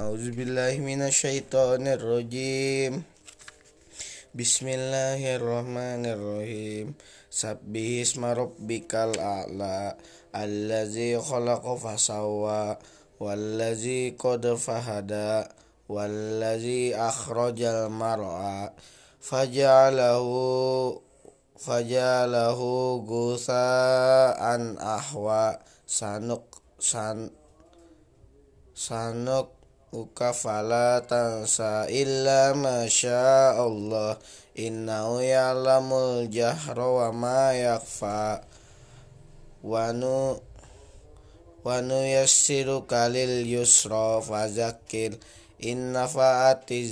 أعوذ بالله من الشيطان الرجيم بسم الله الرحمن الرحيم سبح اسم ربك الأعلى الذي خلق فسوى والذي قد فهدى والذي أخرج المرعى فجعله فجعله غثاء أحوى سنق سن سنق fala tansa illa ma Allah innahu ya'lamul jahra wa ma yakhfa. Wa nu wa kalil yusra fazakir inna fa'ati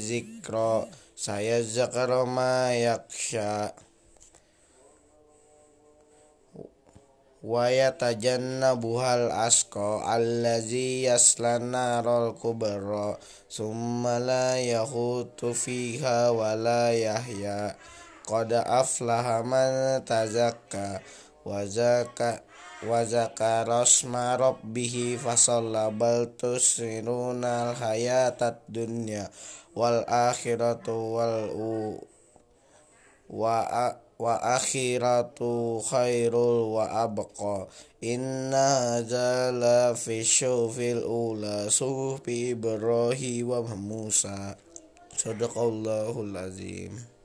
wa yatajannabuhal asqa allazi yaslana rol kubra summa la yahutu fiha wa la yahya qad aflaha man tazakka wa zaka wa zakara asma rabbih fasalla bal tusiruna al hayatat dunya wal akhiratu wal u وآخرة خير وأبقى. إن هذا لفي الشوف الأولى صحف إبراهيم وموسى. صدق الله العظيم.